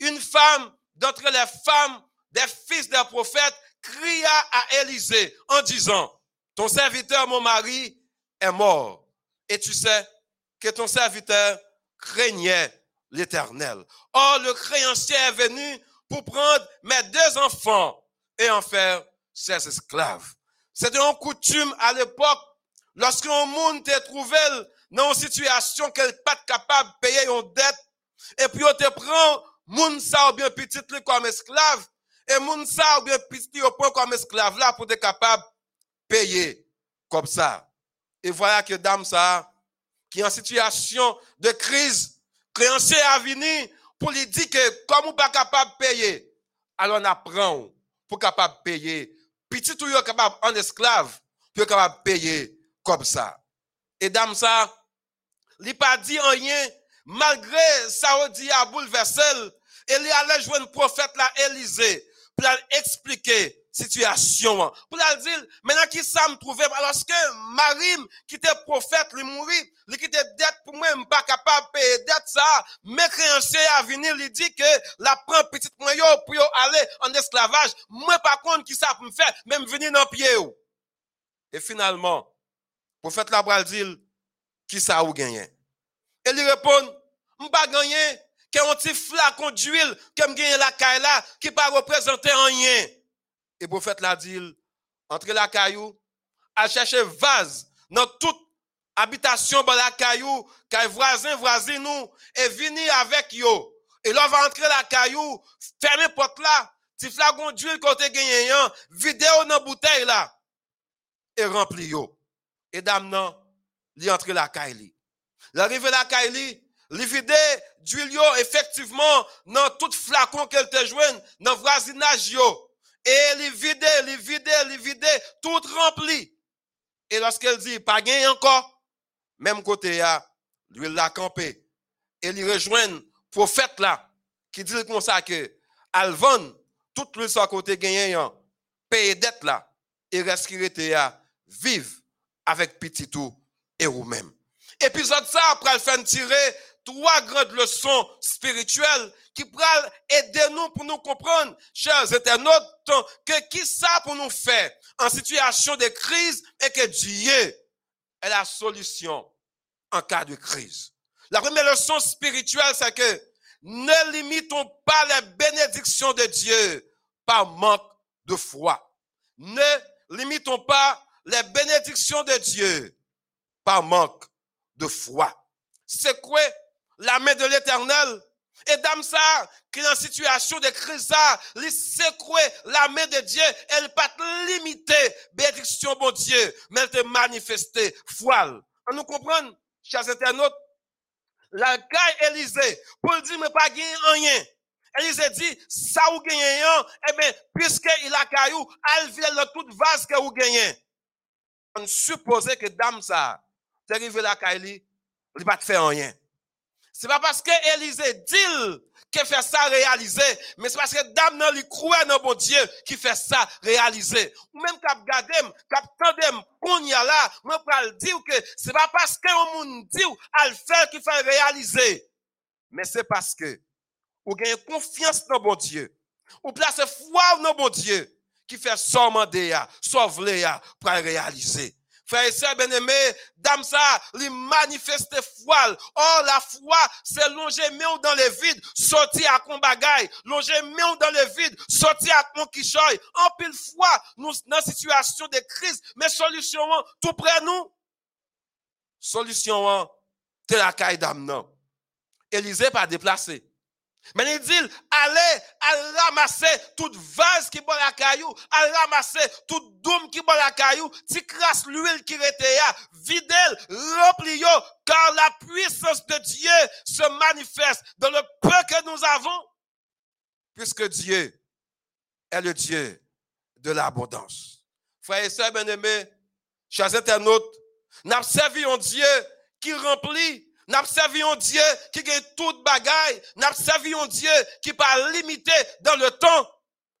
une femme d'entre les femmes des fils des prophètes cria à Élisée en disant, ton serviteur, mon mari, est mort. Et tu sais que ton serviteur craignait l'Éternel. Or, le créancier est venu pour prendre mes deux enfants et en faire ses esclaves. C'était une coutume à l'époque, lorsqu'un monde te trouvé dans une situation qu'elle n'est pas capable de payer une dette, et puis on te prend moun sa ou bien petit comme esclave, et moun sa ou bien petit comme esclave là pour être capable de payer comme ça. Et voilà que dame ça, qui est en situation de crise, créancier à venir pour lui dire que comme on pas capable de payer, alors on apprend pour capable de payer. Petit ou est capable en esclave, pour capable de payer comme ça. Et dame ça, il pas dit rien, malgré ça dit à bouleverser, il allait jouer un prophète là, Élisée, pour expliquer situation. Hein. Pour la dire, maintenant qui ça me trouvait, alors que Marim, qui était prophète, lui mourit, lui qui était dette pour moi, pas capable de payer dette ça, mes créanciers à venir, lui dit que la prend petite moyen pour aller en esclavage. Moi, par contre, qui ça pour me faire, même venir dans le pied. Et finalement, prophète Labral dit, qui ça ou gagné? Et lui répond, je pas gagné, qu'il y a un petit flacon d'huile, que me la caille là, qui pas représenter rien. Et le prophète l'a dit, entre la caillou, à chercher vase dans toute habitation dans la caillou, car voisin, voisin nous, et venir avec yo. Et là, va entrer la caillou, fermer porte là, petit flagon d'huile côté gagné, vidéo dans bouteille là, et rempli yo. Et dame non, li entre la caillou. L'arrivée la caillou, li vide d'huile effectivement, dans tout flacon qu'elle te joigne, dans voisinage yo. Et les vide, tout rempli. Et lorsqu'elle dit, pas gain encore, même côté, là, lui l'a campé. Et il rejoint prophète là, qui dit comme ça que, Alvon, tout le son côté gagnant, paye dette là, et reste qui vive avec petit tout et vous-même. Épisode ça, après le faire tirer trois grandes leçons spirituelles qui pourraient aider nous pour nous comprendre, chers internautes, que qui ça pour nous faire en situation de crise et que Dieu est la solution en cas de crise. La première leçon spirituelle, c'est que ne limitons pas les bénédictions de Dieu par manque de foi. Ne limitons pas les bénédictions de Dieu par manque de foi. Quoi la main de l'éternel. Et dame ça, qui est en situation de crise ça, la main de Dieu, elle pas limiter bénédiction bon Dieu, mais elle te manifester foi. On nous comprendre, chers internautes, la caille Élysée, pour dire, mais pas gagner rien. Élysée dit, ça ou gagné, eh bien, puisqu'il a caillou, elle vient dans toute vase que vous gagnez. On suppose que dame ça, c'est arrivé la caille, il va te faire rien. C'est pas parce que Élisée dit qu'il fait ça réaliser, mais c'est parce que dame li croit dans bon Dieu qui fait ça réaliser. Ou même cap gadem, cap tandem qu'on y a là, moi le dire que c'est pas parce que on monde dit faire qui fait réaliser, mais c'est parce que ou gagne confiance dans bon Dieu. Ou place foi dans bon Dieu qui fait son mandat, sauve les pour réaliser. Frère et bien-aimés, dame ça, lui manifeste foi. Or, la foi, c'est longer mieux dans le vide, sortir à mon bagaille, longer mieux dans le vide, sortir à mon quichoy. En pile foi, nous, dans situation de crise, mais solution, tout près nous. Solution, c'est la caille d'âme, non. Élisée pas déplacé. Mais il dit, allez, allez ramasser toute vase qui boit la caillou, allez ramasser toute doum qui boit la caillou, tu crasse l'huile qui était là, videl, rempli car la puissance de Dieu se manifeste dans le peu que nous avons, puisque Dieu est le Dieu de l'abondance. Frères et sœurs bien-aimés, chers internautes, nous servi Dieu qui remplit n'a servi Dieu qui gagne toute bagaille. N'a servi Dieu qui pas limité dans le temps.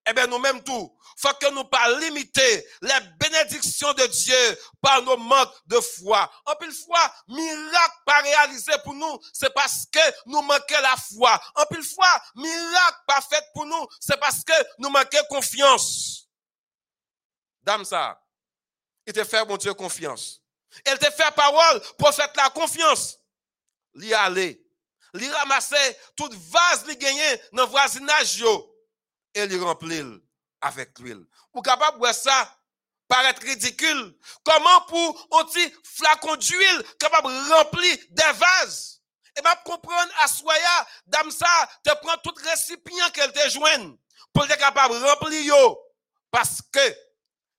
Eh bien, nous-mêmes tout. faut que nous pas limiter les bénédictions de Dieu par nos manques de foi. En plus fois, miracle pas réalisé pour nous, c'est parce que nous manquons la foi. En plus fois, miracle pas fait pour nous, c'est parce que nous manquons confiance. Dame ça, il te fait mon Dieu confiance. Elle te fait parole, prophète la confiance. Li aller, li ramasser toute vase li gagné dans voisinage yo et li remplir avec l'huile. Ou capable voir ça? Paraître ridicule. Comment pour un petit flacon d'huile capable remplir des vases? Et bien, comprendre à Soya, dame ça, te prend tout récipient qu'elle te joigne pour être capable de remplir. Parce que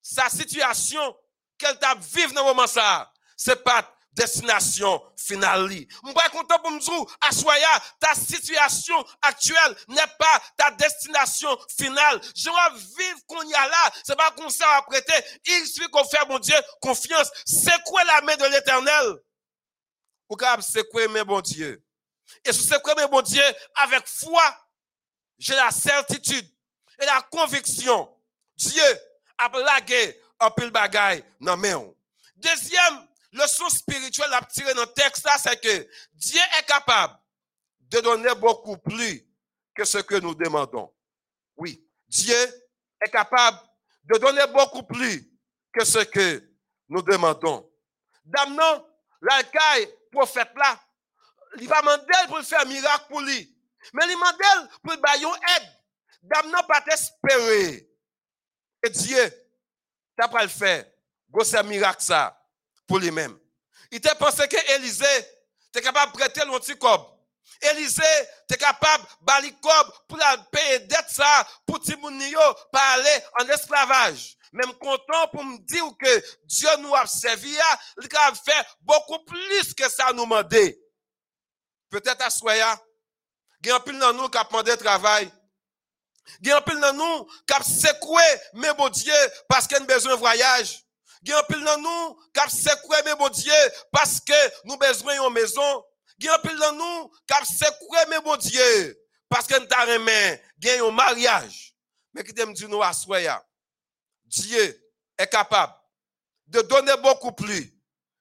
sa situation qu'elle t'a vivre dans le moment ça, c'est pas destination finale. Je suis content pour me à ta situation actuelle n'est pas ta destination finale. Je vais vivre qu'on y a là. C'est pas qu'on s'est apprêté. Il suffit qu'on fait, mon Dieu, confiance. C'est quoi la main de l'éternel? Ou c'est quoi, mes bon Dieu? Et si c'est quoi, mes bon Dieu, avec foi, j'ai la certitude et la conviction. Dieu a blagué un peu le bagaille dans Deuxième leçon spirituelle à tirer dans le texte c'est que Dieu est capable de donner beaucoup plus que ce que nous demandons. Oui, Dieu est capable de donner beaucoup plus que ce que nous demandons. Damnon, l'alcaï, prophète là, il va demander pour faire un miracle pour lui. Mais il demande pour bailler aide. Damnon pas espérer. Et Dieu, t'as pas le faire. Un miracle ça pour lui-même. Il t'a pensé que Élisée était capable de prêter l'anticob. Élisée était capable de pour la payer dette ça pour Timounio pas aller en esclavage. Même content pour me dire que Dieu nous a servi, il a fait beaucoup plus que ça nous demandait. Peut-être à Soya, il y a un peu dans nous qui a demandé travail. Il y a un peu dans nous qui a secoué, mais bon Dieu, parce qu'il a besoin de voyage. Il y a pile dans nous qui a secoué, mais bon Dieu, parce que nous besoin d'une maison. Il y a pile dans nous qui a secoué, mais bon Dieu, parce que nous avons un mariage. Mais qui me dit nous à Dieu est capable de donner beaucoup plus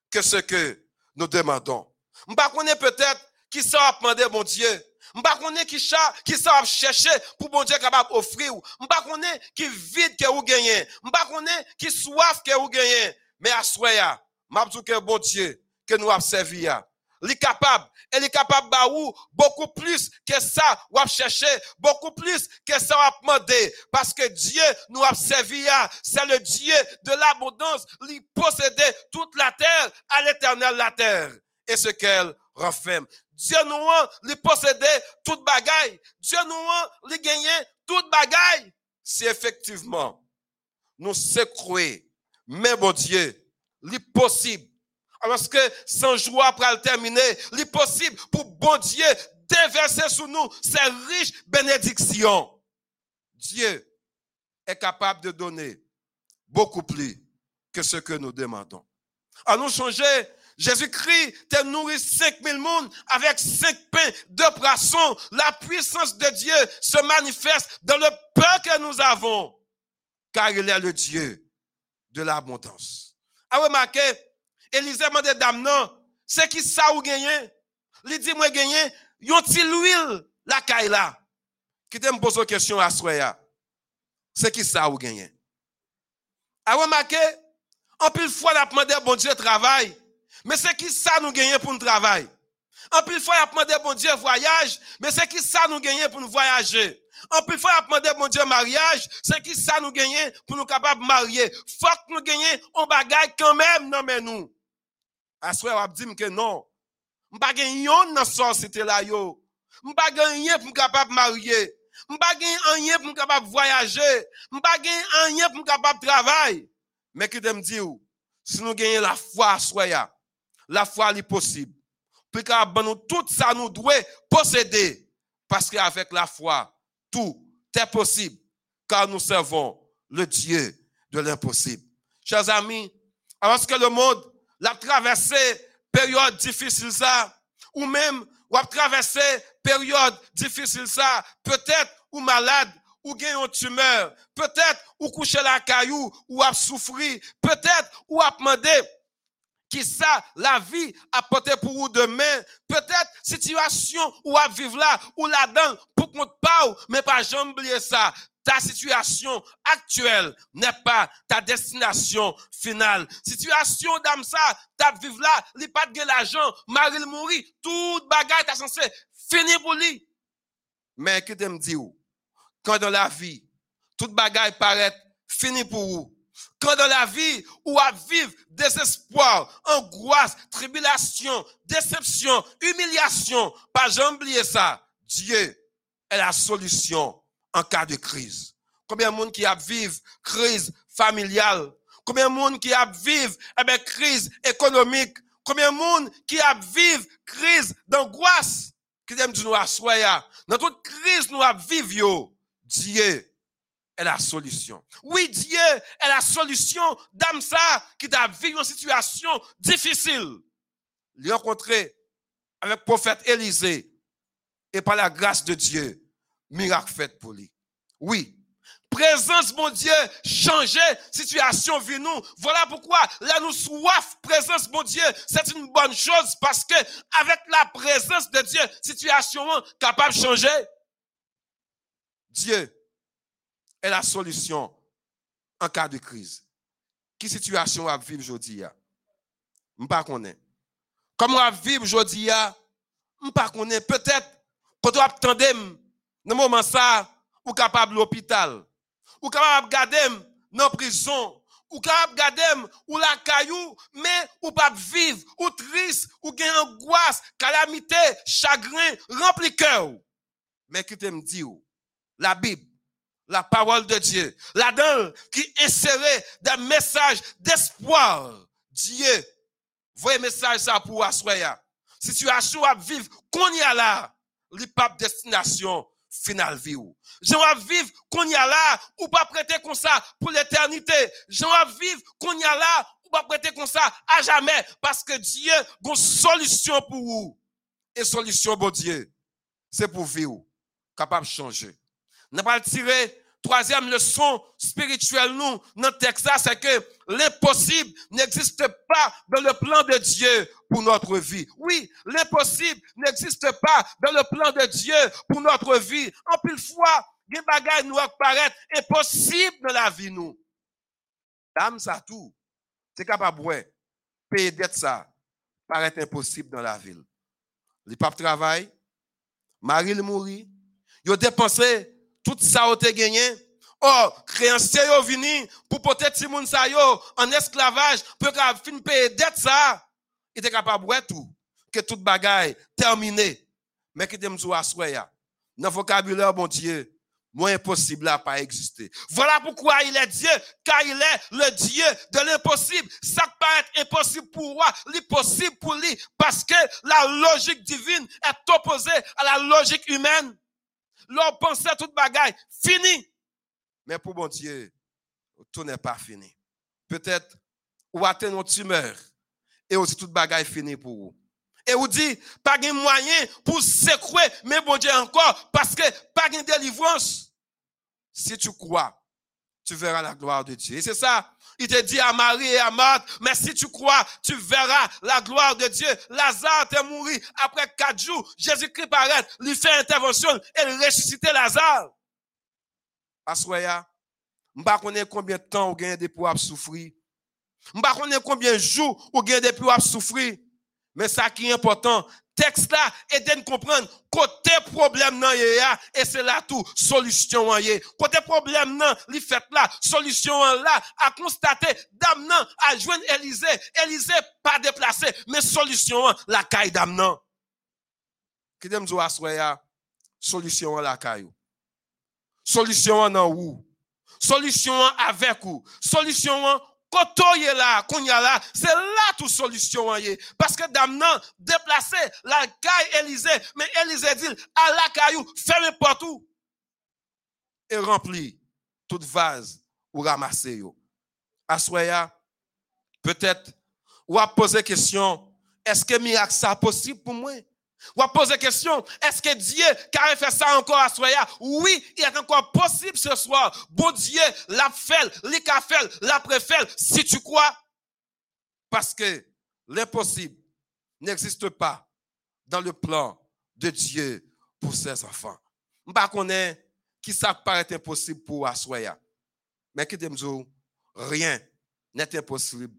que ce que nous demandons. Je ne peut-être qui sera demandé, mon Dieu, M'pa connaît qui chat, qui savent chercher pour bon Dieu capable offrir. M'pa connaît qui vide que ou gagner. M'pa connaît qui soif que ou gagner. Mais à soya, m'a que bon Dieu que nous avons servi Il est capable, il est capable bah ou beaucoup plus que ça ou chercher, beaucoup plus que ça ou demander parce que Dieu nous a servi c'est le Dieu de l'abondance, il possédait toute la terre à l'éternel la terre et ce qu'elle renferme. Dieu nous a li posséder toute bagaille. Dieu nous a li gagner toute bagaille. Si effectivement, nous secouer, mais bon Dieu, li possible. Alors que sans joie après le terminer, li possible pour bon Dieu déverser sur nous ses riches bénédictions. Dieu est capable de donner beaucoup plus que ce que nous demandons. Nous changer Jésus-Christ t'a nourri 5000 monde avec cinq pains, deux poissons. La puissance de Dieu se manifeste dans le pain que nous avons, car il est le Dieu de l'abondance. Ah remarquez, Élisée m'a dit, c'est qui ça ou gagné? Il dit, moi gagné, yon ti l'huile, la caille là. Qui te me une question à soi, c'est qui ça ou gagné? Ah remarquez, en plus fois, la demandé, bon Dieu, travail. Mais c'est qui ça nous gagner pour nous travailler? En plus, fois, il a demandé bon Dieu voyage, mais c'est qui ça nous gagner pour nous voyager? En plus, fois, il a demandé bon Dieu mariage, c'est qui ça nous gagner pour nous capables de marier? Faut que nous gagnions un bagage quand même, non, mais nous. À ce on va dire que non. Je pas gagner dans société là, yo. Je pas gagner pour capable de marier. Je pas gagner rien pour capable de voyager. Je pas gagner rien pour capable de travailler. Mais que me dire, si nous gagnons la foi soi, la foi est possible. Puis nous tout ça nous doit posséder. Parce qu'avec la foi, tout est possible. Car nous servons le Dieu de l'impossible. Chers amis, alors que le monde l'a traversé période difficile ça, ou même ou a traversé période difficile ça, peut-être ou malade, ou gagne une tumeur, peut-être ou coucher la caillou, ou a souffrir, peut-être ou a demandé qui ça, la vie a porté pour vous demain? Peut-être situation où à vivre là, ou là-dedans, pour qu'on te parle, mais pas jamais oublier ça. Ta situation actuelle n'est pas ta destination finale. Situation d'âme ça, ta vivre là, li pas de l'argent, mari le mourir, toute bagaille t'as censé finir pour lui. Mais que me dit quand dans la vie, toute bagaille paraît fini pour vous, quand dans la vie, où à vivre désespoir, angoisse, tribulation, déception, humiliation, pas jamais oublier ça. Dieu est la solution en cas de crise. Combien de monde qui a vivre crise familiale? Combien de monde qui a vivre eh crise économique? Combien de monde qui a vivre crise d'angoisse? Qui aime nous Dans toute crise nous a vivre, Dieu est la solution. Oui, Dieu est la solution d'âme ça qui t'a vécu une situation difficile. Il rencontré avec le prophète Élisée et par la grâce de Dieu, miracle fait pour lui. Oui. Présence, mon Dieu, changer situation vie nous. Voilà pourquoi là nous soif présence, mon Dieu, c'est une bonne chose parce que avec la présence de Dieu, situation capable de changer. Dieu est la solution en cas de crise. Qui situation à vivre aujourd'hui? Je ne sais pas. Comment à vivre aujourd'hui? Je ne sais pas. Peut-être, quand on attendez, dans moment ça, ou capable l'hôpital, ou capable de garder dans la prison, ou capable de garder ou la caillou, mais ou pas vivre, ou triste, ou gain angoisse, calamité, chagrin, rempli cœur. Mais qui te me dit, la Bible, la parole de Dieu, là-dedans, qui insérait des messages d'espoir. Dieu, voyez message ça pour assoya. Situation à vivre, qu'on y a là, les papes destination finale vie ou. J'aimerais vivre qu'on y a là, ou pas prêter comme ça pour l'éternité. J'aimerais vivre qu'on y a là, ou pas prêter comme ça à jamais, parce que Dieu a une solution pour vous. Et solution, bon Dieu, c'est pour vivre, capable de changer. N'a pas tirer Troisième leçon spirituelle, nous, notre texte, c'est que l'impossible n'existe pas dans le plan de Dieu pour notre vie. Oui, l'impossible n'existe pas dans le plan de Dieu pour notre vie. En plus fois, des bagages nous apparaissent impossibles dans la vie, nous. Dame, ça tout. C'est capable, ouais. Payer dette, ça, paraît impossible dans la ville. Les papes travaillent, Marie le mourit, ils ont dépensé tout ça a été gagné. Oh, créancier yo vini pour porter Timoun sa en esclavage pour fin payer dette ça. Il était capable de tout que toute bagaille terminé. Mais qui t'aime sou assoya. Dans le vocabulaire bon Dieu, moins impossible n'a pas existé. Voilà pourquoi il est Dieu, car il est le Dieu de l'impossible. Ça être impossible pour moi, l'impossible pour lui, parce que la logique divine est opposée à la logique humaine leur pensée toute bagaille, fini. Mais pour mon Dieu, tout n'est pas fini. Peut-être, ou atteindre une tumeur, et aussi toute bagaille fini pour vous. Et vous dit, pas de moyen pour secouer, mais bon Dieu encore, parce que pas de délivrance. Si tu crois, tu verras la gloire de Dieu. Et c'est ça, il te dit à Marie et à Marthe, mais si tu crois, tu verras la gloire de Dieu. Lazare est mort après quatre jours. Jésus-Christ paraît, lui fait intervention et ressuscite Lazare. Assoya, m'ba connaît combien de temps ou gagne des pour souffrir? M'ba connaît combien de jours ou gagne des pour souffrir? Mais ça qui est important, texte là et de comprendre. Côté problème nan et c'est là tout solution côté problème nan li fait là solution là à constater dame nan à joindre Élisée Élisée pas déplacé mais solution la caille dame nan. Qui dem zo assoya solution la caille solution nan où? Solution avec ou? Solution y là, c'est là toute solution Parce que dame déplacer la caille Élysée, mais dit, à la caillou, ferme partout. Et remplit toute vase ou yo. Assoya, peut-être, ou à poser question, est-ce que miracle ça possible On va poser la question, est-ce que Dieu a fait ça encore à Soya? Oui, il est encore possible ce soir. Bon Dieu l'a fait, l'a fait, l'a si tu crois. Parce que l'impossible n'existe pas dans le plan de Dieu pour ses enfants. Je connais qui ça paraît impossible pour Aswaya. Mais qui dit rien n'est impossible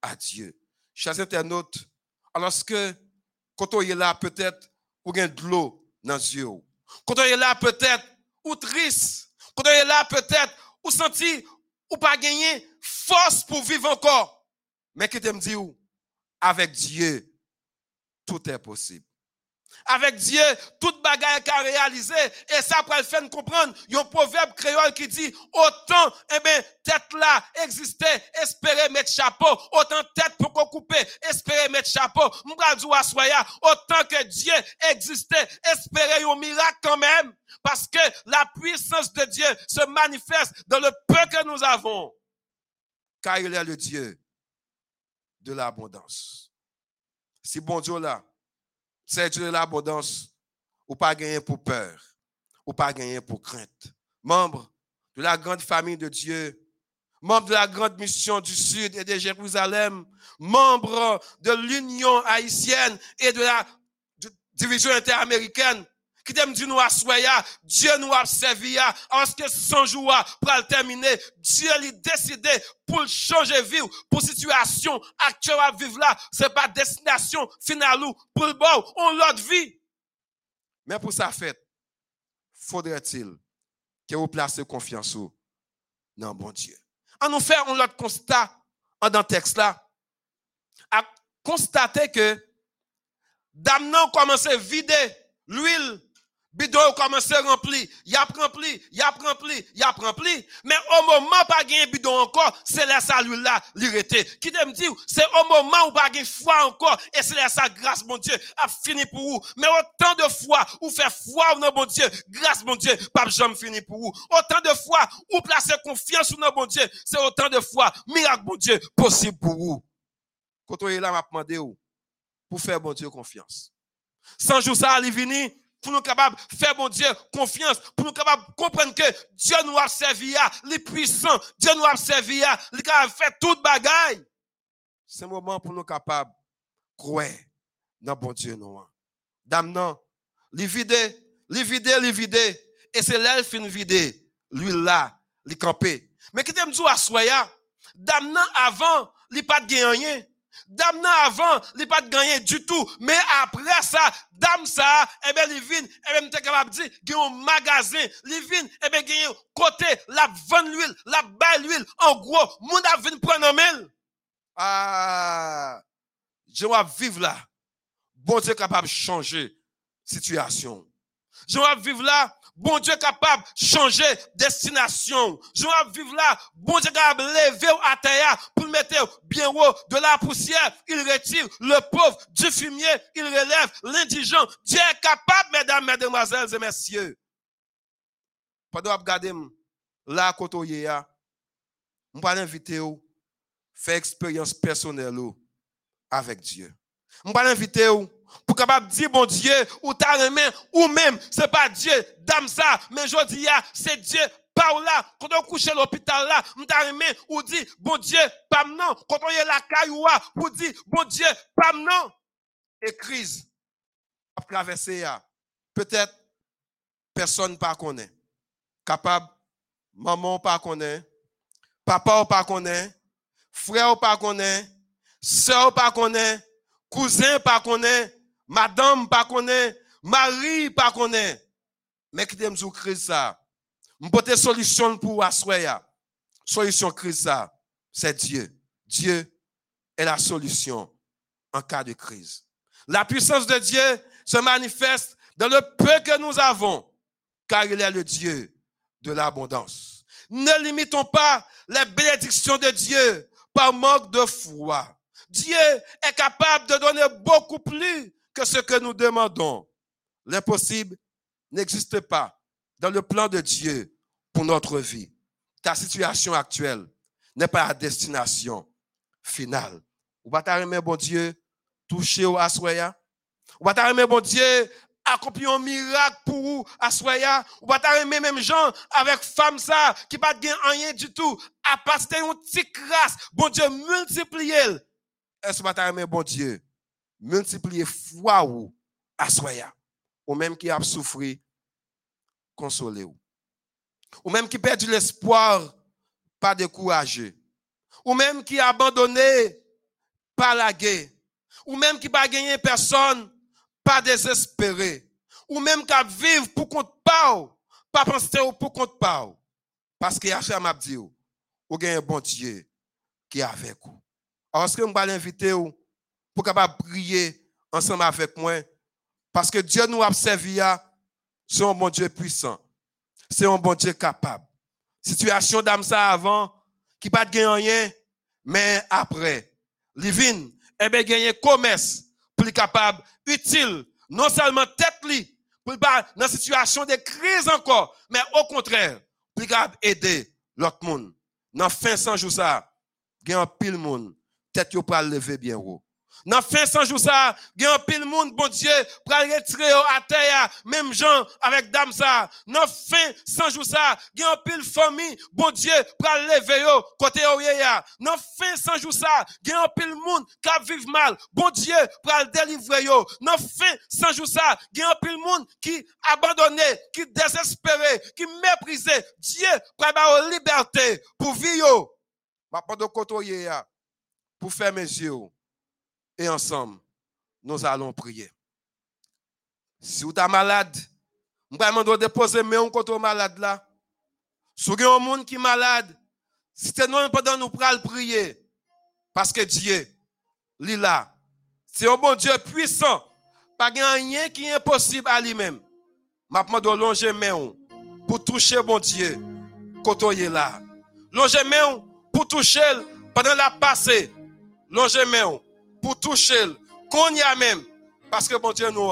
à Dieu. Chers internautes, alors que quand on est là, peut-être, ou gain de l'eau dans les yeux. Quand on est là, peut-être, ou triste. Quand on est là, peut-être, ou senti, ou pas gagner force pour vivre encore. Mais qui me dit avec Dieu, tout est possible. Avec Dieu, toute bagaille qu'à réaliser. Et ça, pour le faire comprendre, il y a un proverbe créole qui dit, autant, eh bien, tête là existait, espérer mettre chapeau. Autant tête pour qu'on coupe, espérer mettre chapeau. soya, autant que Dieu existait, espérer un miracle quand même. Parce que la puissance de Dieu se manifeste dans le peu que nous avons. Car il est le Dieu de l'abondance. Si bon Dieu là, c'est Dieu de l'abondance, ou pas gagner pour peur, ou pas gagner pour crainte. Membre de la grande famille de Dieu, membre de la grande mission du Sud et de Jérusalem, membre de l'Union haïtienne et de la division interaméricaine, qui t'aime dire nous assoya, Dieu nous a servi, parce que son jour pour le terminer, Dieu a décidé pour changer vivre, pour situation actuelle vivre là, c'est pas destination finale ou pour le bon, on l'autre vie. Mais pour ça fait, faudrait-il que vous placez confiance dans bon Dieu. En nous faire un autre constat dans le texte là, à constater que Damnan commence à vider l'huile bidon commence à remplir, il a rempli, il a rempli, il a rempli, mais au moment pas gagner bidon encore, c'est là ça lui là, l'irrité. Qui me dit, c'est au moment où pas gagner foi encore, et c'est là ça grâce mon Dieu a fini pour vous. Mais autant de fois où faire foi dans mon Dieu, grâce mon Dieu, pas jamais fini pour vous. Autant de fois où placer confiance dans mon Dieu, c'est autant de fois miracle mon Dieu possible pour vous. Quand on est là, m'a demandé où? Pour faire mon Dieu confiance. Sans jour ça, il venir pour nous capables de faire mon Dieu confiance, pour nous capables de comprendre que Dieu nous a servi, les puissants, Dieu nous a servi, il a fait toute bagaille. C'est un moment pour nous capables de croire dans bon Dieu nous. Dame non, les vider, les vider, les et c'est là fin vider, lui là, les camper. Mais qui t'aime dire à soya, dame non avant, il pas de rien. Dame avant, il pas de gagner du tout. Mais après ça, dame ça, eh bien, il vient, eh bien, capable de dire, a un magasin, il vient, eh y a côté, la vente l'huile, la baille l'huile. En gros, mon a venu prendre en Ah, je vais vivre là. Bon Dieu capable de changer situation. Je vais vivre là Bon Dieu capable de changer destination. Je vais vivre là. Bon Dieu capable de lever à terre pour mettre bien haut de la poussière. Il retire le pauvre du fumier. Il relève l'indigent. Dieu est capable, mesdames, mesdemoiselles et messieurs. Pendant que regarder là, côté, je vais inviter à faire expérience personnelle avec Dieu. Je vais inviter pour capable dire bon Dieu ou ta main ou même c'est pas Dieu dame ça mais je dis c'est Dieu par là quand on couche à l'hôpital là m'ta ou dit bon Dieu pas non quand on est la cailloua ou dit bon Dieu pas non et crise a traversé peut-être personne pas connaît. Capable maman pas connaît papa pas connaît frère pas connaît soeur pas connaît cousin pas connaît madame pas connaît, mari pas connaît. Mais qui t'aime crise ça? Solution pour assoya. Solution crise ça, c'est Dieu. Dieu est la solution en cas de crise. La puissance de Dieu se manifeste dans le peu que nous avons, car il est le Dieu de l'abondance. Ne limitons pas les bénédictions de Dieu par manque de foi. Dieu est capable de donner beaucoup plus que ce que nous demandons. L'impossible n'existe pas dans le plan de Dieu pour notre vie. Ta situation actuelle n'est pas la destination finale. Ou pas bon Dieu, toucher au assoya? Ou pas aimer bon Dieu accomplir un miracle pour vous à soya. Ou pas aimer même gens avec femme ça qui pas de rien du tout. À passer une petite grâce. Bon Dieu multiplier. Est-ce que aimer bon Dieu? Multiplier foi ou à soya. Ou même qui a souffert consoler ou. Même qui perd l'espoir pas découragé. Ou même qui a abandonné pas la guerre. Ou même qui pas gagné personne pas désespéré. Ou même qui vivre pour compte pas pas penser pour compte pas parce que a gagne un bon Dieu qui est avec vous. Alors est-ce que je vais l'inviter pour capable prier ensemble avec moi parce que Dieu nous a servi c'est un bon Dieu puissant. C'est un bon Dieu capable. Situation d'âme ça avant qui pas de rien mais après Livin, eh bien, gagner commerce plus capable, utile, non seulement tête li, pour pas dans situation de crise encore, mais au contraire, plus capable aider l'autre monde. Dans fin sans jour ça, gagne un pile monde, tête yo lever bien haut. Fin sans jour ça, a un pile monde, bon Dieu, pour retirer à terre, même gens avec dame ça. Fin sans jour ça, a un pile famille, bon Dieu, pour lever yo, côté ya. Dans fin sans jour ça, a un pile monde qui vivre mal, bon Dieu, pour délivrer yo. Dans fin sans jour ça, a un pile monde qui abandonné, qui désespéré, qui méprisé. Dieu, pour avoir liberté, pour vivre Ma pour faire mes yeux et ensemble, nous allons prier. Si vous êtes malade, demander de déposer mes contre malade là. Si vous avez un monde qui est malade, c'est nous pendant nous pral prier. Parce que Dieu, est là. C'est un bon Dieu puissant. Pas rien qui est impossible à lui-même. Demande de longer main pour toucher bon Dieu. Est là. Longer main pour toucher pendant la passée. Longer main pour toucher, qu'on y a même. Parce que bon Dieu nous,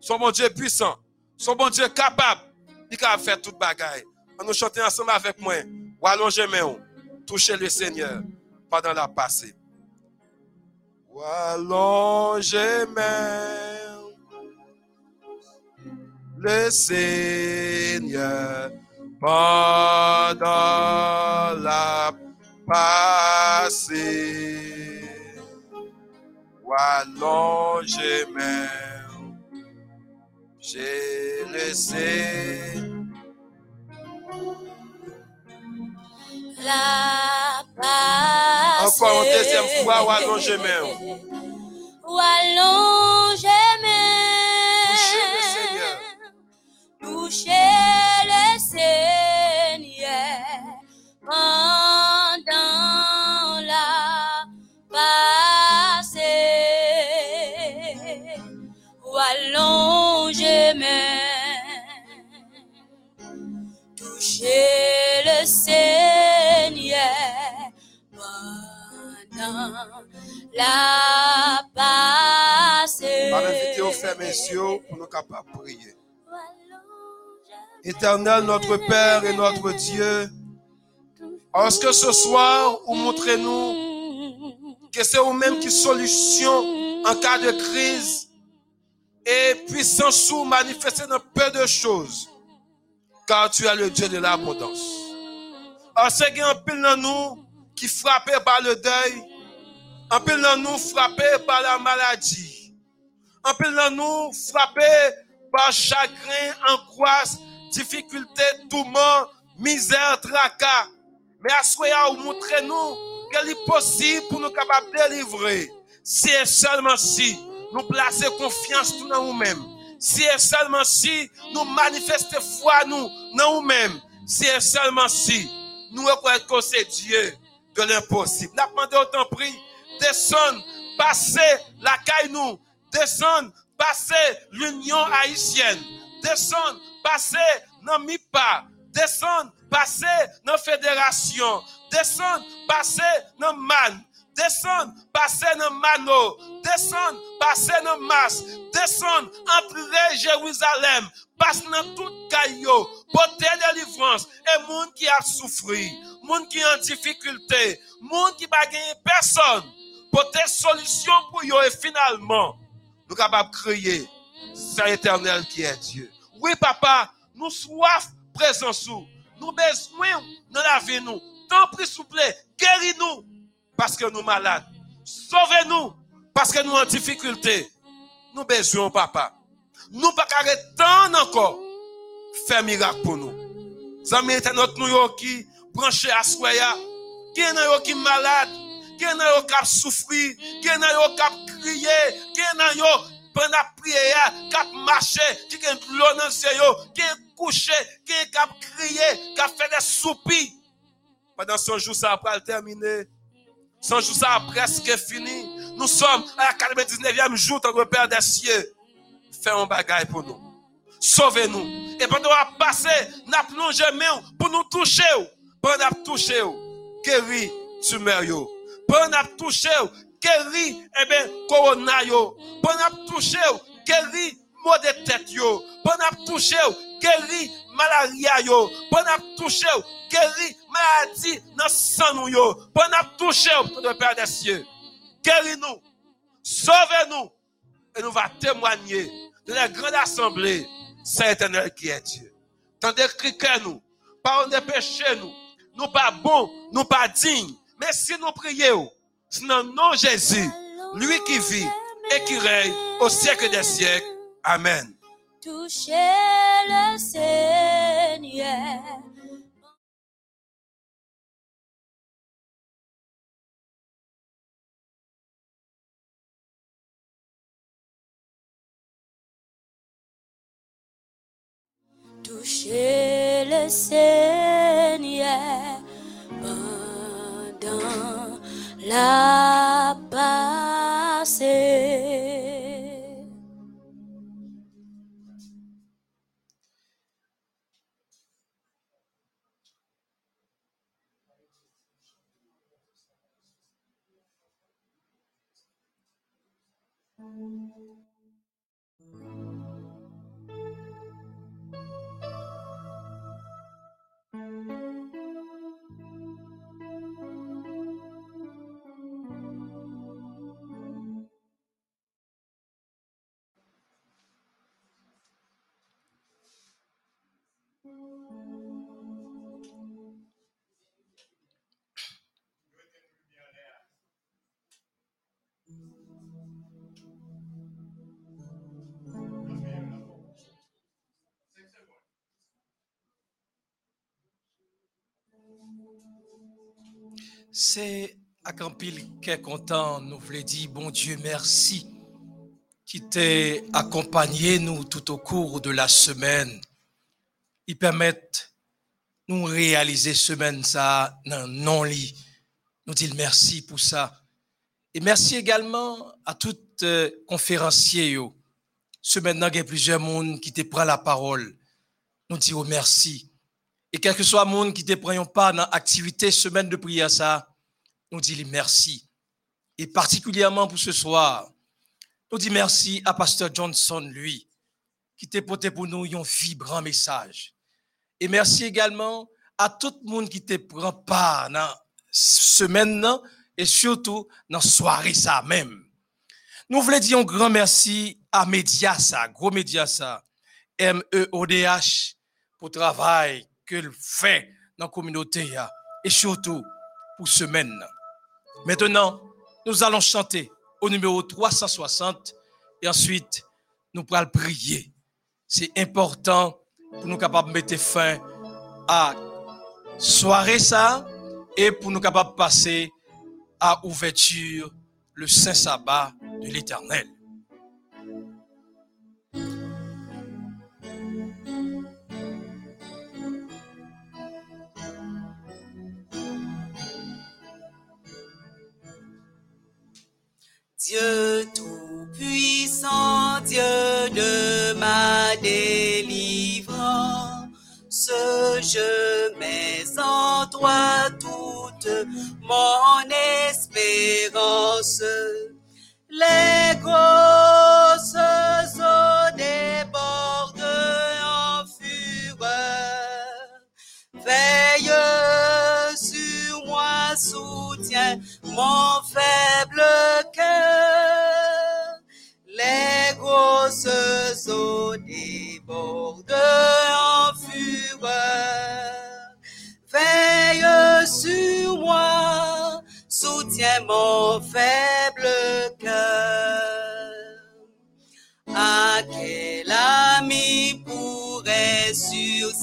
son bon Dieu puissant, son bon Dieu capable, il peut faire toute bagaille. On nous chanter ensemble avec moi. Ou allonger main, toucher le Seigneur pendant la passée. Ou allonger main, le Seigneur pendant la passée allongé même, j'ai laissé la passe. Encore une deuxième fois, ou allongé même. Ou allongé même. Touchez le Seigneur. Touchez le Seigneur. Au frères messieurs pour nous capables de prier. Éternel, notre Père et notre Dieu, lorsque ce soir, vous montrez-nous que c'est vous-même qui solution en cas de crise et puissance sous manifester dans peu de choses, car tu es le Dieu de l'abondance. Qu'il y a un pile dans nous qui frappé par le deuil, un pile dans nous frappé par la maladie, un pile dans nous frappé par chagrin, angoisse, difficulté, tourment, misère, tracas. Mais à moment montrez-nous qu'il est possible pour nous capables de délivrer. Si et seulement si nous placer confiance dans nous-mêmes. Si et seulement si nous manifester foi nous dans nous-mêmes. Si et seulement si nous reconnaissons que c'est Dieu de l'impossible. N'a demandé autant prix. Descendre, passer la caille nous. desan pase l'Union Haitienne, desan pase nan MIPA, desan pase nan Fédération, desan pase nan MAN, desan pase nan MANO, desan pase nan MAS, desan antre Jérusalem, Bas nan tout kayo, pote delivrans, e moun ki ap soufri, moun ki an difikulte, moun ki bagenye person, pote solisyon pou yo e finalman. Nous capables de crier, c'est éternel qui est Dieu. Oui, papa, nous soif présent sous. Nous besoin dans la vie, nous. Tant pis, s'il guéris-nous parce que nous malades. Sauvez-nous parce que nous en difficulté. Nous besoin, papa. Nous pas arrêter encore faire miracle pour nous. Mérite notre nous qui branché à soya, qui est qui malade, gen nan yo kap soufri, gen nan yo kap kriye, gen nan yo pren ap priye ya, kap mache, ki gen blonan se yo, gen kouche, gen kap kriye, kap fè de soupi. Padan sanjou sa apal termine, sanjou sa ap preske fini, nou som a 99e jout an repèr de sye, fè an bagay pou nou. Sove nou. E padan wap pase, nap nou jeme ou, pou nou touche ou, pren ap touche ou, keri tumer yo. Pendant à toucher, guéri eh bien corona yo. Pendant à toucher, guéri mot de tête yo. Pendant à toucher, guéri malaria yo. Pendant à toucher, guéri maladie dans sang nous yo. Pendant à toucher, notre Père des cieux. Guéris-nous. Sauvez-nous. Et nous va témoigner de la grande assemblée c'est éternel qui est Dieu. Tandis que nous, pas de péché nous, nous pas bons, nous pas dignes, mais si nous prions, c'est dans nom Jésus, lui qui vit et qui règne au siècle des siècles. Amen. Le Seigneur. Touchez le Seigneur pendant la passée. C'est à Campil qui est content, nous voulons dire, bon Dieu, merci, qui t'a accompagné nous tout au cours de la semaine. Ils permettent nous réaliser semaine ça dans non-lit. Nous disons merci pour ça. Et merci également à toutes euh, conférenciers. Yo. Semaine, il y a plusieurs monde qui te prend la parole. Nous disons merci. Et quel que soit le monde qui te prend pas dans l'activité semaine de prière, ça, nous disons merci. Et particulièrement pour ce soir, nous disons merci à Pasteur Johnson, lui, qui t'a porté pour nous un vibrant message. Et merci également à tout le monde qui te prend part dans semaine et surtout dans soirée ça même. Nous voulons dire un grand merci à Mediasa, gros Mediasa, M-E-O-D-H, pour le travail qu'il fait dans la communauté et surtout pour semaine. Maintenant, nous allons chanter au numéro 360 et ensuite nous pourrons prier. C'est important pour nous capables de mettre fin à soirée ça et pour nous capables de passer à ouverture le saint sabbat de l'éternel. Mon espérance. Les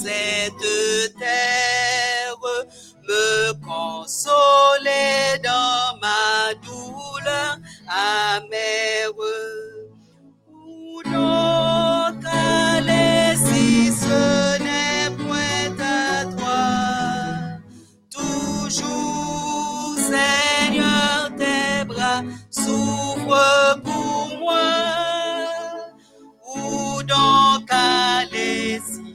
cette terre me consoler dans ma douleur amère? Où donc si ce n'est point à toi? Toujours, Seigneur, tes bras s'ouvrent pour moi. Où donc aller si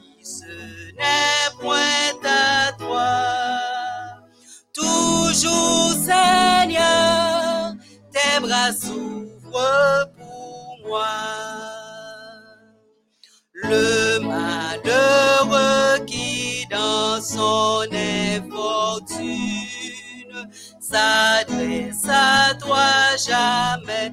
s'adresse à toi jamais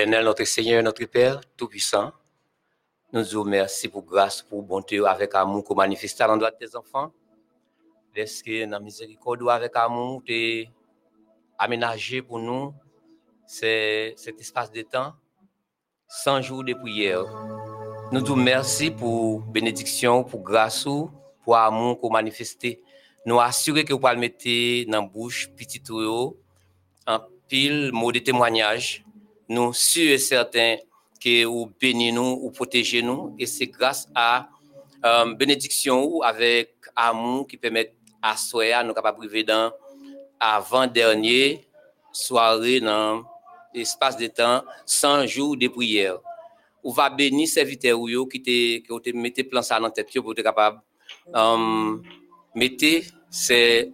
Éternel, notre Seigneur, notre Père, Tout-Puissant, nous vous remercions pour grâce, pour bonté, avec amour que manifesté à l'endroit de tes enfants. Laisse que la miséricorde avec amour, tu aménagé pour nous cet espace de temps, 100 jours de prière. Nous vous remercions pour bénédiction, pour grâce, ou pour amour que vous manifestez. Nous assurer que vous pouvez mettre dans la bouche, petit tuyau, en pile mot de témoignage. Nous sûrs et certains que vous bénissez nous, ou protégez nous, et c'est grâce à euh, bénédiction ou avec amour qui permet à soi nous capables vivre dans avant-dernier soirée dans l'espace de temps 100 jours de prière. Ou va bénir serviteur ou qui te qui te mettre plan ça dans tête pour être capable mettre ces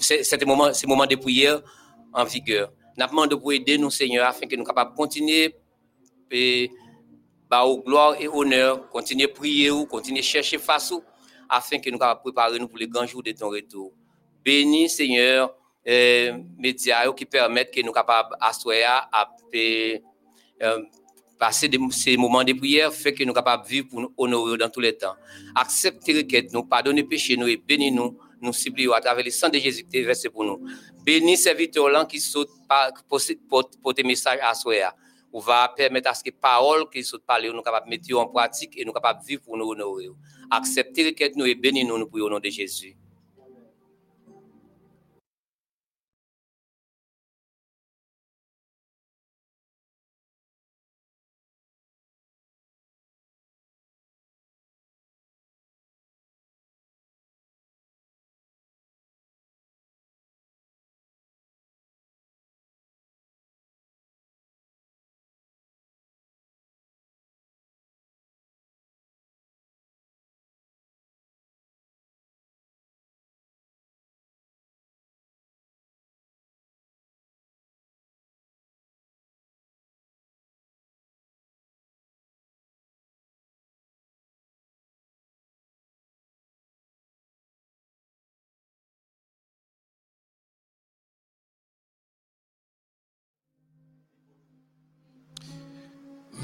ces moments de prière en vigueur. N'a demandé pour aider nous Seigneur afin que nous capables continuer et bah au gloire et honneur, continuer à prier ou continuer à chercher face afin que nous capables préparer nous pour les grands jours de ton retour. Bénis Seigneur euh, médias qui permettent que nous capables à euh, passer ces moments de prière fait que nous capables de vivre pour nous honorer dans tous les temps. Accepte les requêtes, nous pardonner péché nous et bénis nous. Nous supplions à travers le sang de Jésus qui est versé pour nous. Bénis serviteur là qui par, pour, pour, pour tes messages à soi. On va permettre à ce que paroles qui sont parlées, nous capables de mettre en pratique et nous capables de vivre pour nous honorer. Acceptez les requêtes nous et bénis nous, nous prions au nom de Jésus.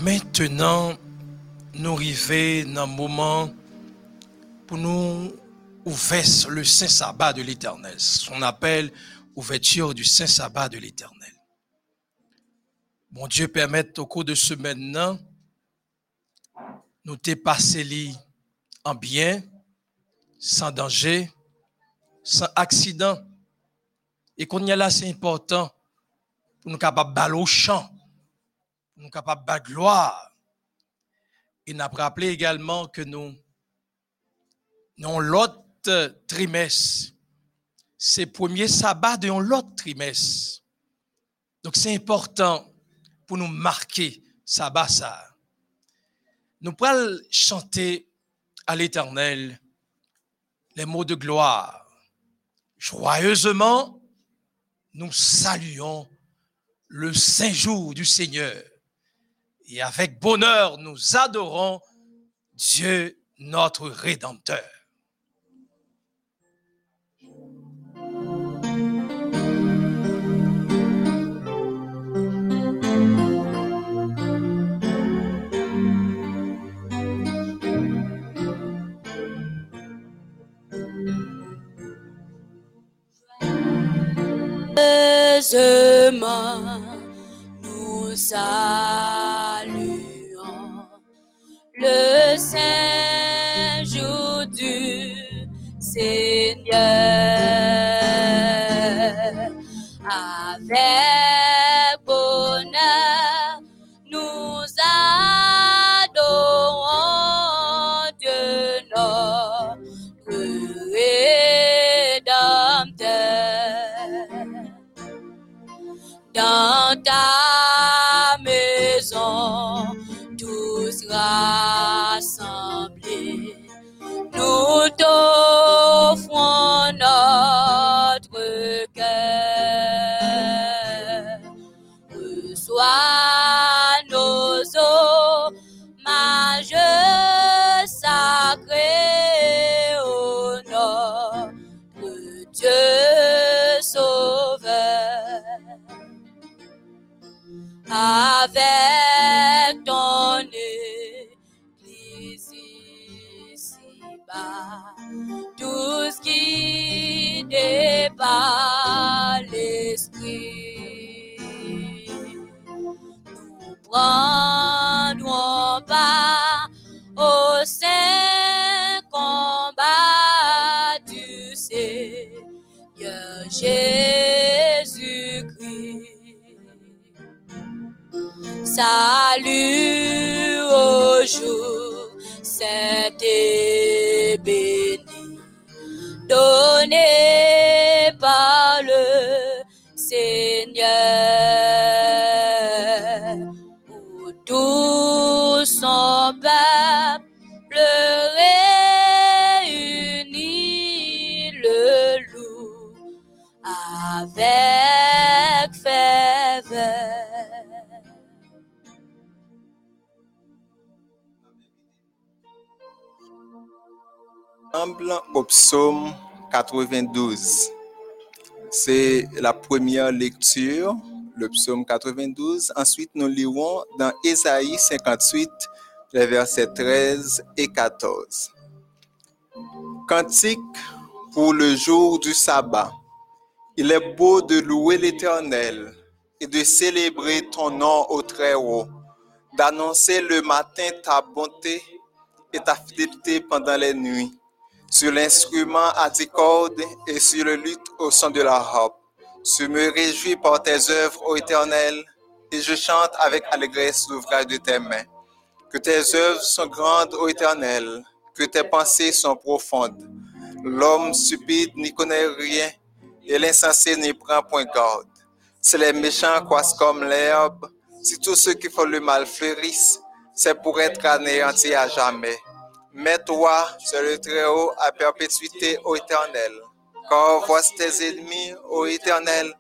Maintenant, nous arrivons dans un moment pour nous ouvrir le Saint Sabbat de l'Éternel. Ce qu'on appelle ouverture du Saint Sabbat de l'Éternel. Bon Dieu permette au cours de ce maintenant, nous dépasser en bien, sans danger, sans accident. Et qu'on y a là, c'est important pour nous capables de au nous capables de gloire. Il n'a rappelé également que nous, dans l'autre trimestre, c'est le premier sabbat de l'autre trimestre. Donc c'est important pour nous marquer sabbat ça. Nous pourrons chanter à l'Éternel les mots de gloire. Joyeusement, nous saluons le saint jour du Seigneur. Et avec bonheur, nous adorons Dieu notre Rédempteur. Nous le saint jour du Seigneur jour saint psaume 92. C'est la première lecture, le psaume 92. Ensuite, nous lirons dans Ésaïe 58, les versets 13 et 14. Cantique pour le jour du sabbat. Il est beau de louer l'Éternel et de célébrer ton nom au Très-Haut, d'annoncer le matin ta bonté et ta fidélité pendant les nuits sur l'instrument à dix cordes et sur le luth au son de la harpe. Je me réjouis par tes œuvres, ô Éternel, et je chante avec allégresse l'ouvrage de tes mains. Que tes œuvres sont grandes, ô Éternel, que tes pensées sont profondes. L'homme stupide n'y connaît rien, et l'insensé n'y prend point garde. Si les méchants croissent comme l'herbe, si tous ceux qui font le mal fleurissent, c'est pour être anéantis à jamais. Mais toi, c'est le Très-Haut à perpétuité, ô Éternel. Car voici tes ennemis, ô Éternel,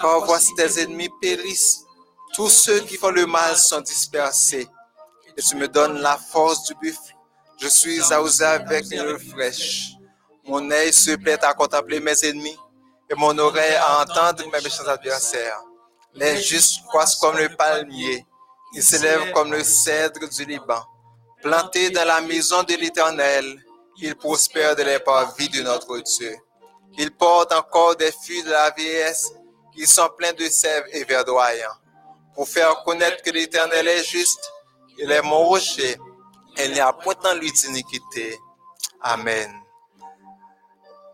car voici tes ennemis périssent. Tous ceux qui font le mal sont dispersés. Et tu me donnes la force du buffle. Je suis arrosé avec une fraîche. Mon œil se plaît à contempler mes ennemis et mon oreille à entendre mes méchants adversaires. Les justes croissent comme le palmier. Il s'élève comme le cèdre du Liban. Planté dans la maison de l'Éternel, il prospère de les parvis de notre Dieu. Il porte encore des fûts de la vieillesse. Ils sont pleins de sève et verdoyants. Pour faire connaître que l'Éternel est juste, il est mon rocher. Il n'y a point en lui d'iniquité. Amen.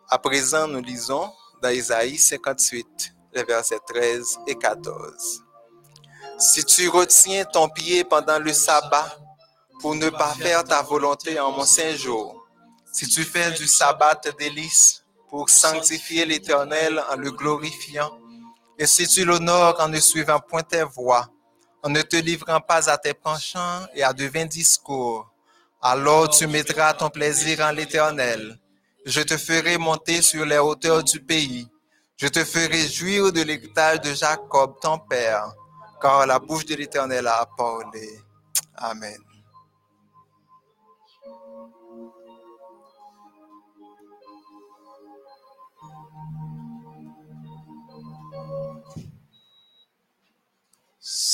À présent, nous lisons dans Isaïe 58, les versets 13 et 14. Si tu retiens ton pied pendant le sabbat pour ne pas faire ta volonté en mon saint jour, si tu fais du sabbat tes délices pour sanctifier l'Éternel en le glorifiant, et si tu l'honores en ne suivant point tes voies, en ne te livrant pas à tes penchants et à de vains discours, alors tu mettras ton plaisir en l'Éternel. Je te ferai monter sur les hauteurs du pays. Je te ferai jouir de l'héritage de Jacob, ton père, car la bouche de l'Éternel a parlé. Amen.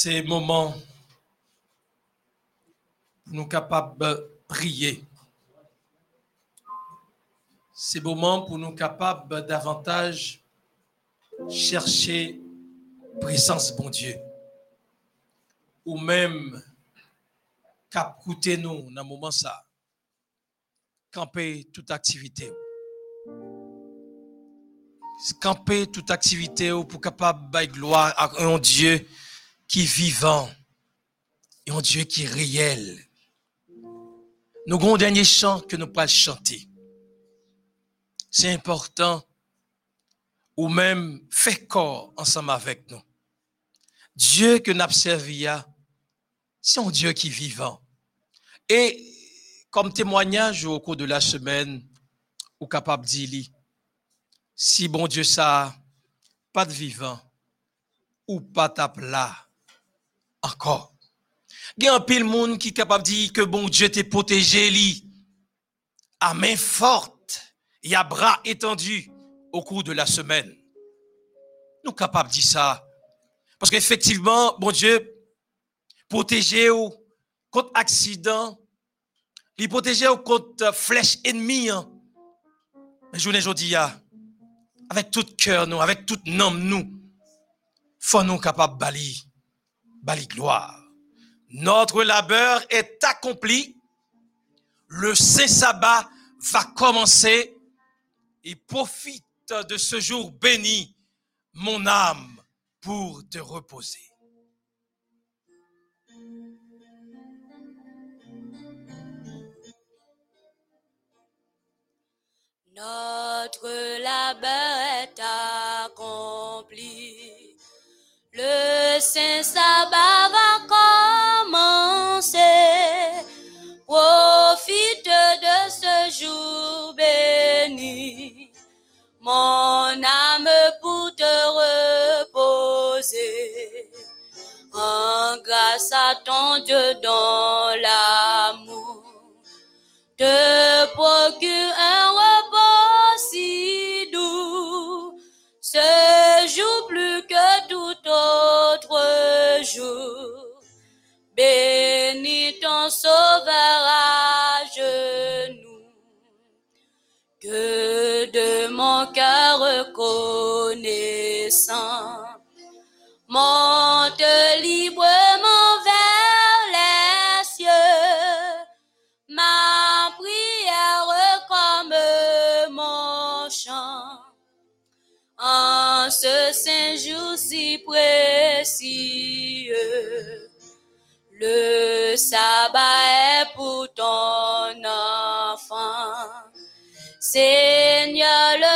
Ces moments pour nous capables de prier. Ces moments pour nous capables davantage chercher présence bon Dieu. Ou même cap coûter nous dans moment ça. Camper toute activité. Camper toute activité pour capable de gloire à Dieu qui est vivant et un Dieu qui est réel. Nous avons un dernier chant que nous pouvons chanter. C'est important ou même faire corps ensemble avec nous. Dieu que nous observons, c'est un Dieu qui est vivant. Et comme témoignage au cours de la semaine, ou capable dire, si bon Dieu ça, pas de vivant, ou pas tape là, encore. Il y a un pile monde qui est capable de dire que bon Dieu t'est protégé, à main forte et à bras étendus au cours de la semaine. Nous capables de dire ça. Parce qu'effectivement, bon Dieu, protégé contre accident, il protégé contre flèche ennemie. Hein. Mais je vous dis, avec tout cœur, nous, avec tout nom, nous, faut nous capables de balayer, balayer gloire. Notre labeur est accompli. Le Saint Sabbat va commencer et profite de ce jour béni, mon âme, pour te reposer. Notre labeur est accompli. Le Saint Sabbat va commencer. Profite de ce jour béni, mon âme pour te reposer. En grâce à ton Dieu dans l'amour, reconnaissant monte librement vers les cieux. Ma prière comme mon chant en ce saint jour si précieux. Le sabbat est pour ton enfant. Seigneur, le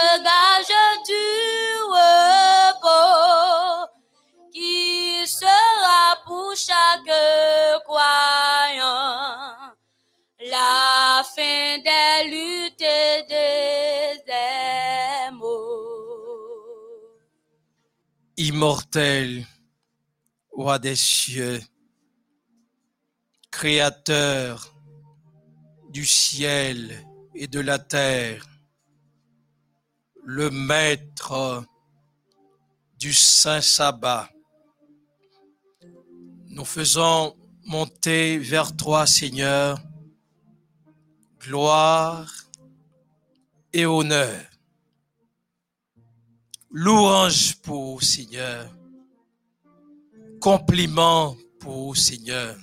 Immortel, roi des cieux, créateur du ciel et de la terre, le maître du saint sabbat, nous faisons monter vers toi, Seigneur, gloire et honneur. Louange pour Seigneur. Compliment pour Seigneur.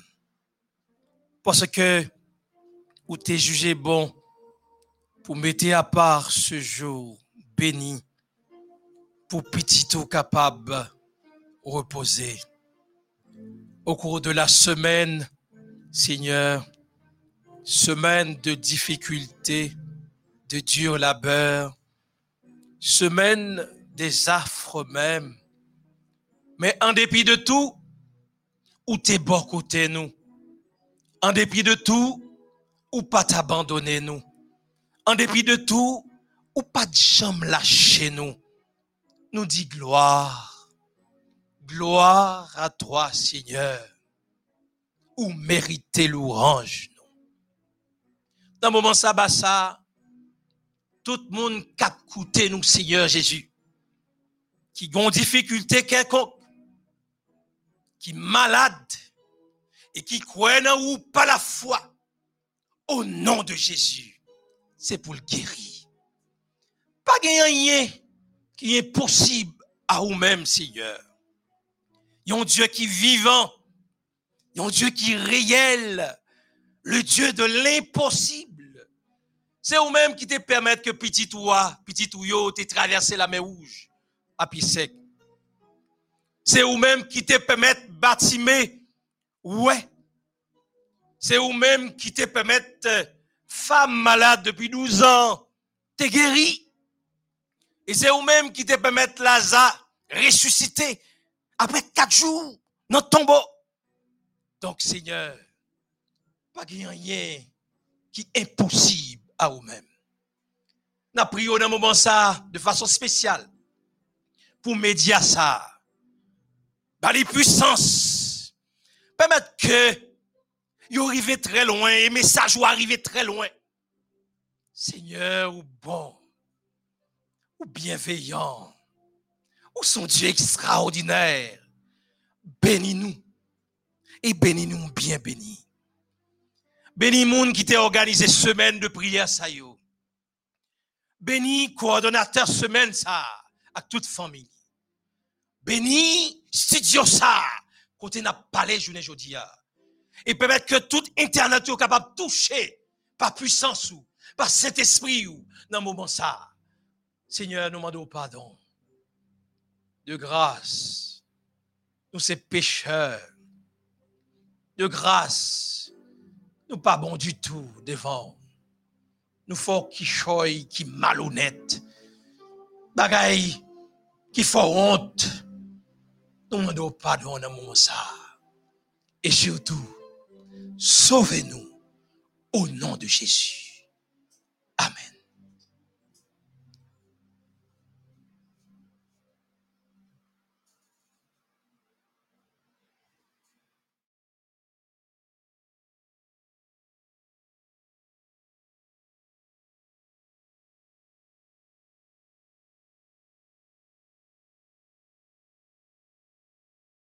Parce que, où t'es jugé bon, pour mettre à part ce jour béni, pour petit tout capable reposer. Au cours de la semaine, Seigneur, semaine de difficultés, de dur labeur, semaine des affres même. Mais en dépit de tout, où t'es bon côté nous. En dépit de tout, ou pas t'abandonner nous. En dépit de tout, ou pas de jambe lâcher nous. Nous dit gloire. Gloire à toi, Seigneur. Ou mériter louange. Dans moment sabbat, ça, tout le monde cap coûté nous, Seigneur Jésus. Qui ont difficulté quelconque. Qui malade. Et qui croient ou pas la foi. Au nom de Jésus. C'est pour le guérir. Pas rien qui est possible à vous-même, Seigneur. Il y a un Dieu qui est vivant. Y a un Dieu qui est réel. Le Dieu de l'impossible. C'est vous-même qui te permettent que petit toi, petit yo, te traverser la mer rouge à pied sec. C'est vous-même qui te permettent bâtimer. Ouais. C'est vous-même qui te permettent, euh, femme malade depuis 12 ans, te guéri. Et c'est vous-même qui te permettent Lazare ressusciter après quatre jours dans le tombeau. Donc, Seigneur, pas rien qui est impossible à vous-même. Nous prions dans moment ça de façon spéciale pour médier ça. Par les puissances, permettre que vous arrivez très loin et message vous arriver très loin. Seigneur, ou bon, ou bienveillant, ou son Dieu extraordinaire, bénis-nous et bénis-nous bien bénis. Bénis monde qui t'a organisé semaine de prière ça yo. Bénis coordonnateur semaine ça à toute famille. Bénis studio ça côté n'a parlé journée aujourd'hui et permettre que tout internet capable de toucher par puissance ou par cet esprit ou dans moment ça. Seigneur, nous demandons pardon. De grâce. Nous ces pécheurs. De grâce. Nous pas bons du tout devant. Nous faut qui choy, qui malhonnête. Bagaille qui font honte. Nous demandons pardon dans moment ça. Et surtout, sauvez-nous au nom de Jésus. Amen.